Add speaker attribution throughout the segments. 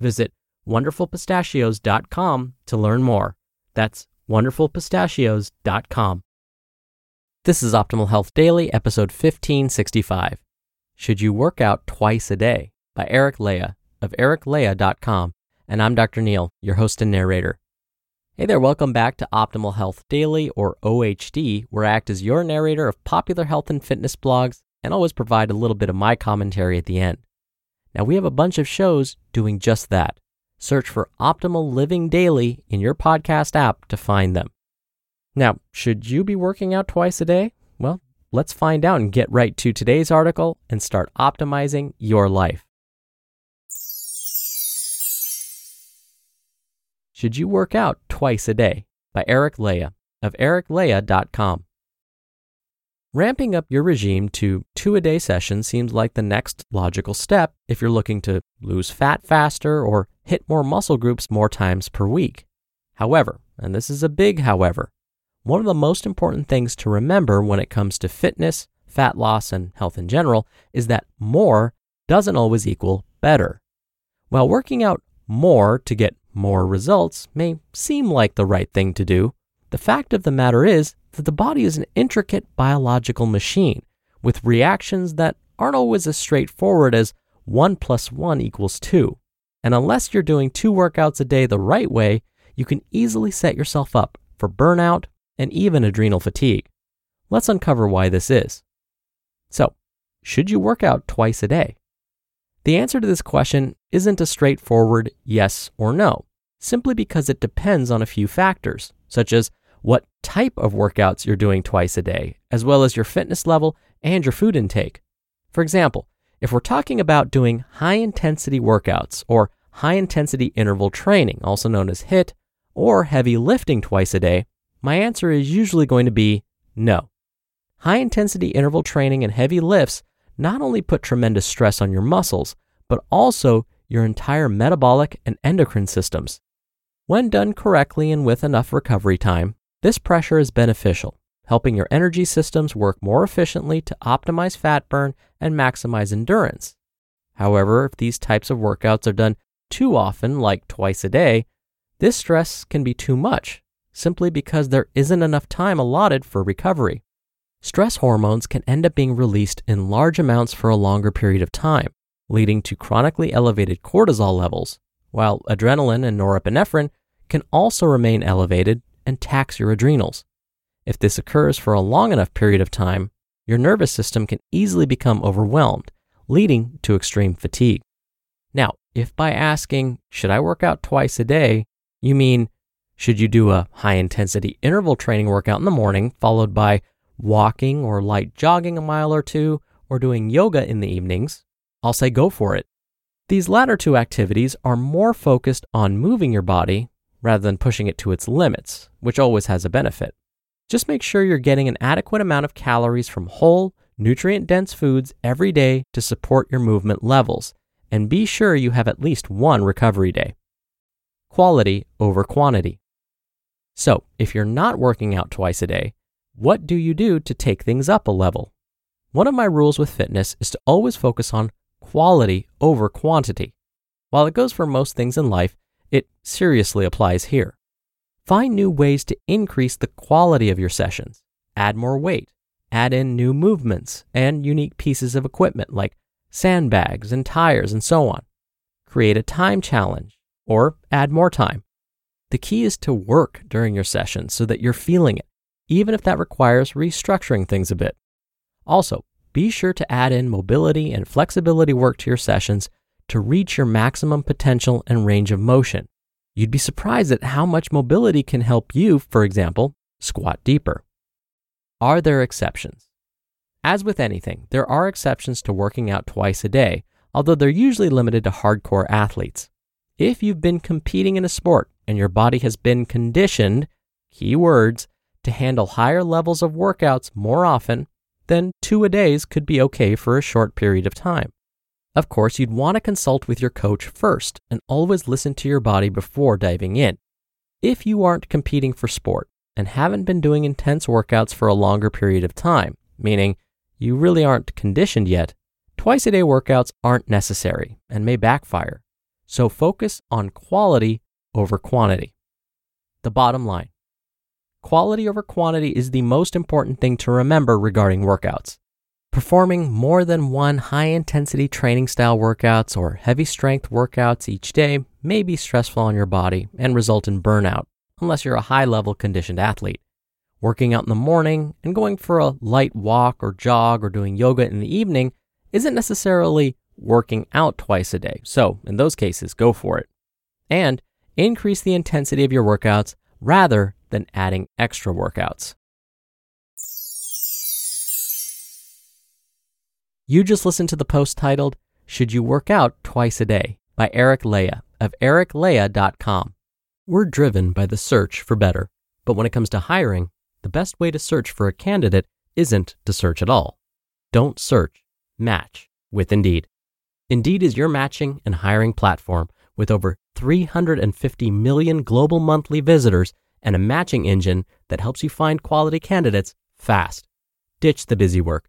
Speaker 1: Visit wonderfulpistachios.com to learn more. That's wonderfulpistachios.com. This is Optimal Health Daily, episode 1565. Should You Work Out Twice a Day by Eric Leija of ericleija.com. And I'm Dr. Neal, your host and narrator. Hey there, welcome back to Optimal Health Daily, or OHD, where I act as your narrator of popular health and fitness blogs and always provide a little bit of my commentary at the end. Now, we have a bunch of shows doing just that. Search for Optimal Living Daily in your podcast app to find them. Now, should you be working out twice a day? Well, let's find out and get right to today's article and start optimizing your life. Should You Work Out Twice a Day by Eric Leija of ericleija.com. Ramping up your regime to two a day sessions seems like the next logical step if you're looking to lose fat faster or hit more muscle groups more times per week. However, and this is a big however, one of the most important things to remember when it comes to fitness, fat loss, and health in general is that more doesn't always equal better. While working out more to get more results may seem like the right thing to do, the fact of the matter is that the body is an intricate biological machine with reactions that aren't always as straightforward as 1 plus 1 equals 2. And unless you're doing two workouts a day the right way, you can easily set yourself up for burnout and even adrenal fatigue. Let's uncover why this is. So, should you work out twice a day? The answer to this question isn't a straightforward yes or no, simply because it depends on a few factors, such as what type of workouts you're doing twice a day, as well as your fitness level and your food intake. For example, if we're talking about doing high intensity workouts or high intensity interval training, also known as HIIT, or heavy lifting twice a day, my answer is usually going to be no. High intensity interval training and heavy lifts not only put tremendous stress on your muscles, but also your entire metabolic and endocrine systems. When done correctly and with enough recovery time, this pressure is beneficial, helping your energy systems work more efficiently to optimize fat burn and maximize endurance. However, if these types of workouts are done too often, like twice a day, this stress can be too much, simply because there isn't enough time allotted for recovery. Stress hormones can end up being released in large amounts for a longer period of time, leading to chronically elevated cortisol levels, while adrenaline and norepinephrine can also remain elevated and tax your adrenals. If this occurs for a long enough period of time, your nervous system can easily become overwhelmed, leading to extreme fatigue. Now, if by asking, should I work out twice a day, you mean, should you do a high intensity interval training workout in the morning, followed by walking or light jogging a mile or two, or doing yoga in the evenings, I'll say go for it. These latter two activities are more focused on moving your body rather than pushing it to its limits, which always has a benefit. Just make sure you're getting an adequate amount of calories from whole, nutrient dense foods every day to support your movement levels, and be sure you have at least one recovery day. quality over quantity. So, if you're not working out twice a day, what do you do to take things up a level? One of my rules with fitness is to always focus on quality over quantity. While it goes for most things in life, it seriously applies here. Find new ways to increase the quality of your sessions. Add more weight, add in new movements and unique pieces of equipment like sandbags and tires and so on. Create a time challenge or add more time. The key is to work during your session so that you're feeling it, even if that requires restructuring things a bit. Also, be sure to add in mobility and flexibility work to your sessions to reach your maximum potential and range of motion. You'd be surprised at how much mobility can help you, for example, squat deeper. Are there exceptions? As with anything, there are exceptions to working out twice a day, although they're usually limited to hardcore athletes. If you've been competing in a sport and your body has been conditioned, key words, to handle higher levels of workouts more often, then two a days could be okay for a short period of time. Of course, you'd want to consult with your coach first and always listen to your body before diving in. If you aren't competing for sport and haven't been doing intense workouts for a longer period of time, meaning you really aren't conditioned yet, twice a day workouts aren't necessary and may backfire. So focus on quality over quantity. The bottom line quality over quantity is the most important thing to remember regarding workouts. Performing more than one high intensity training style workouts or heavy strength workouts each day may be stressful on your body and result in burnout, unless you're a high level conditioned athlete. Working out in the morning and going for a light walk or jog or doing yoga in the evening isn't necessarily working out twice a day. So, in those cases, go for it. And increase the intensity of your workouts rather than adding extra workouts. You just listened to the post titled, Should You Work Out Twice a Day by Eric Leija of ericleija.com. We're driven by the search for better, but when it comes to hiring, the best way to search for a candidate isn't to search at all. Don't search, match with Indeed. Indeed is your matching and hiring platform with over 350 million global monthly visitors and a matching engine that helps you find quality candidates fast. Ditch the busy work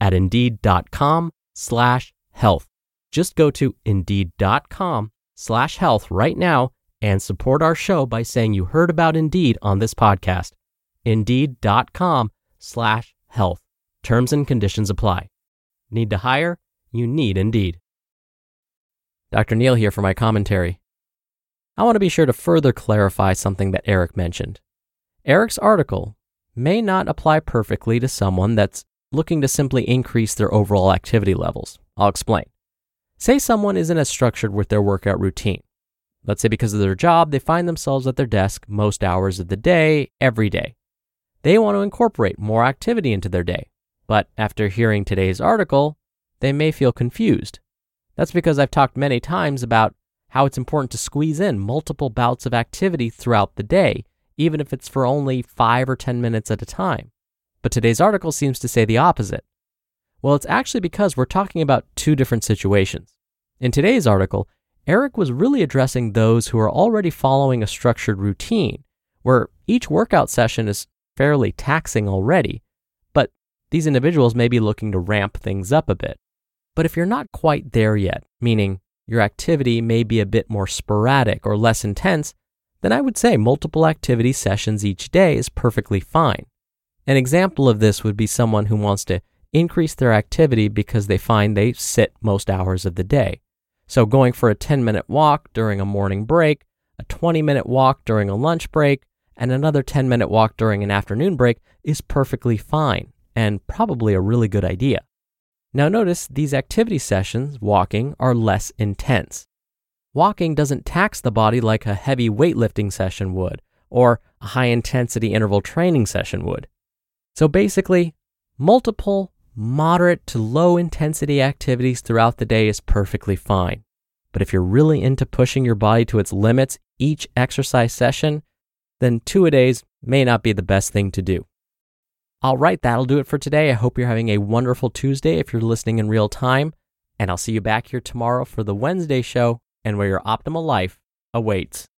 Speaker 1: at indeed.com slash health. Just go to indeed.com slash health right now and support our show by saying you heard about Indeed on this podcast. Indeed.com slash health. Terms and conditions apply. Need to hire? You need Indeed. Dr. Neal here for my commentary. I want to be sure to further clarify something that Eric mentioned. Eric's article may not apply perfectly to someone that's looking to simply increase their overall activity levels. I'll explain. Say someone isn't as structured with their workout routine. Let's say because of their job, they find themselves at their desk most hours of the day, every day. They want to incorporate more activity into their day. But after hearing today's article, they may feel confused. That's because I've talked many times about how it's important to squeeze in multiple bouts of activity throughout the day, even if it's for only 5 or 10 minutes at a time. But today's article seems to say the opposite. Well, it's actually because we're talking about two different situations. In today's article, Eric was really addressing those who are already following a structured routine, where each workout session is fairly taxing already, but these individuals may be looking to ramp things up a bit. But if you're not quite there yet, meaning your activity may be a bit more sporadic or less intense, then I would say multiple activity sessions each day is perfectly fine. An example of this would be someone who wants to increase their activity because they find they sit most hours of the day. So, going for a 10 minute walk during a morning break, a 20 minute walk during a lunch break, and another 10 minute walk during an afternoon break is perfectly fine and probably a really good idea. Now, notice these activity sessions, walking, are less intense. walking doesn't tax the body like a heavy weightlifting session would or a high intensity interval training session would. So basically, multiple moderate to low intensity activities throughout the day is perfectly fine. But if you're really into pushing your body to its limits each exercise session, then two a days may not be the best thing to do. All right, that'll do it for today. I hope you're having a wonderful Tuesday if you're listening in real time. And I'll see you back here tomorrow for the Wednesday show and where your optimal life awaits.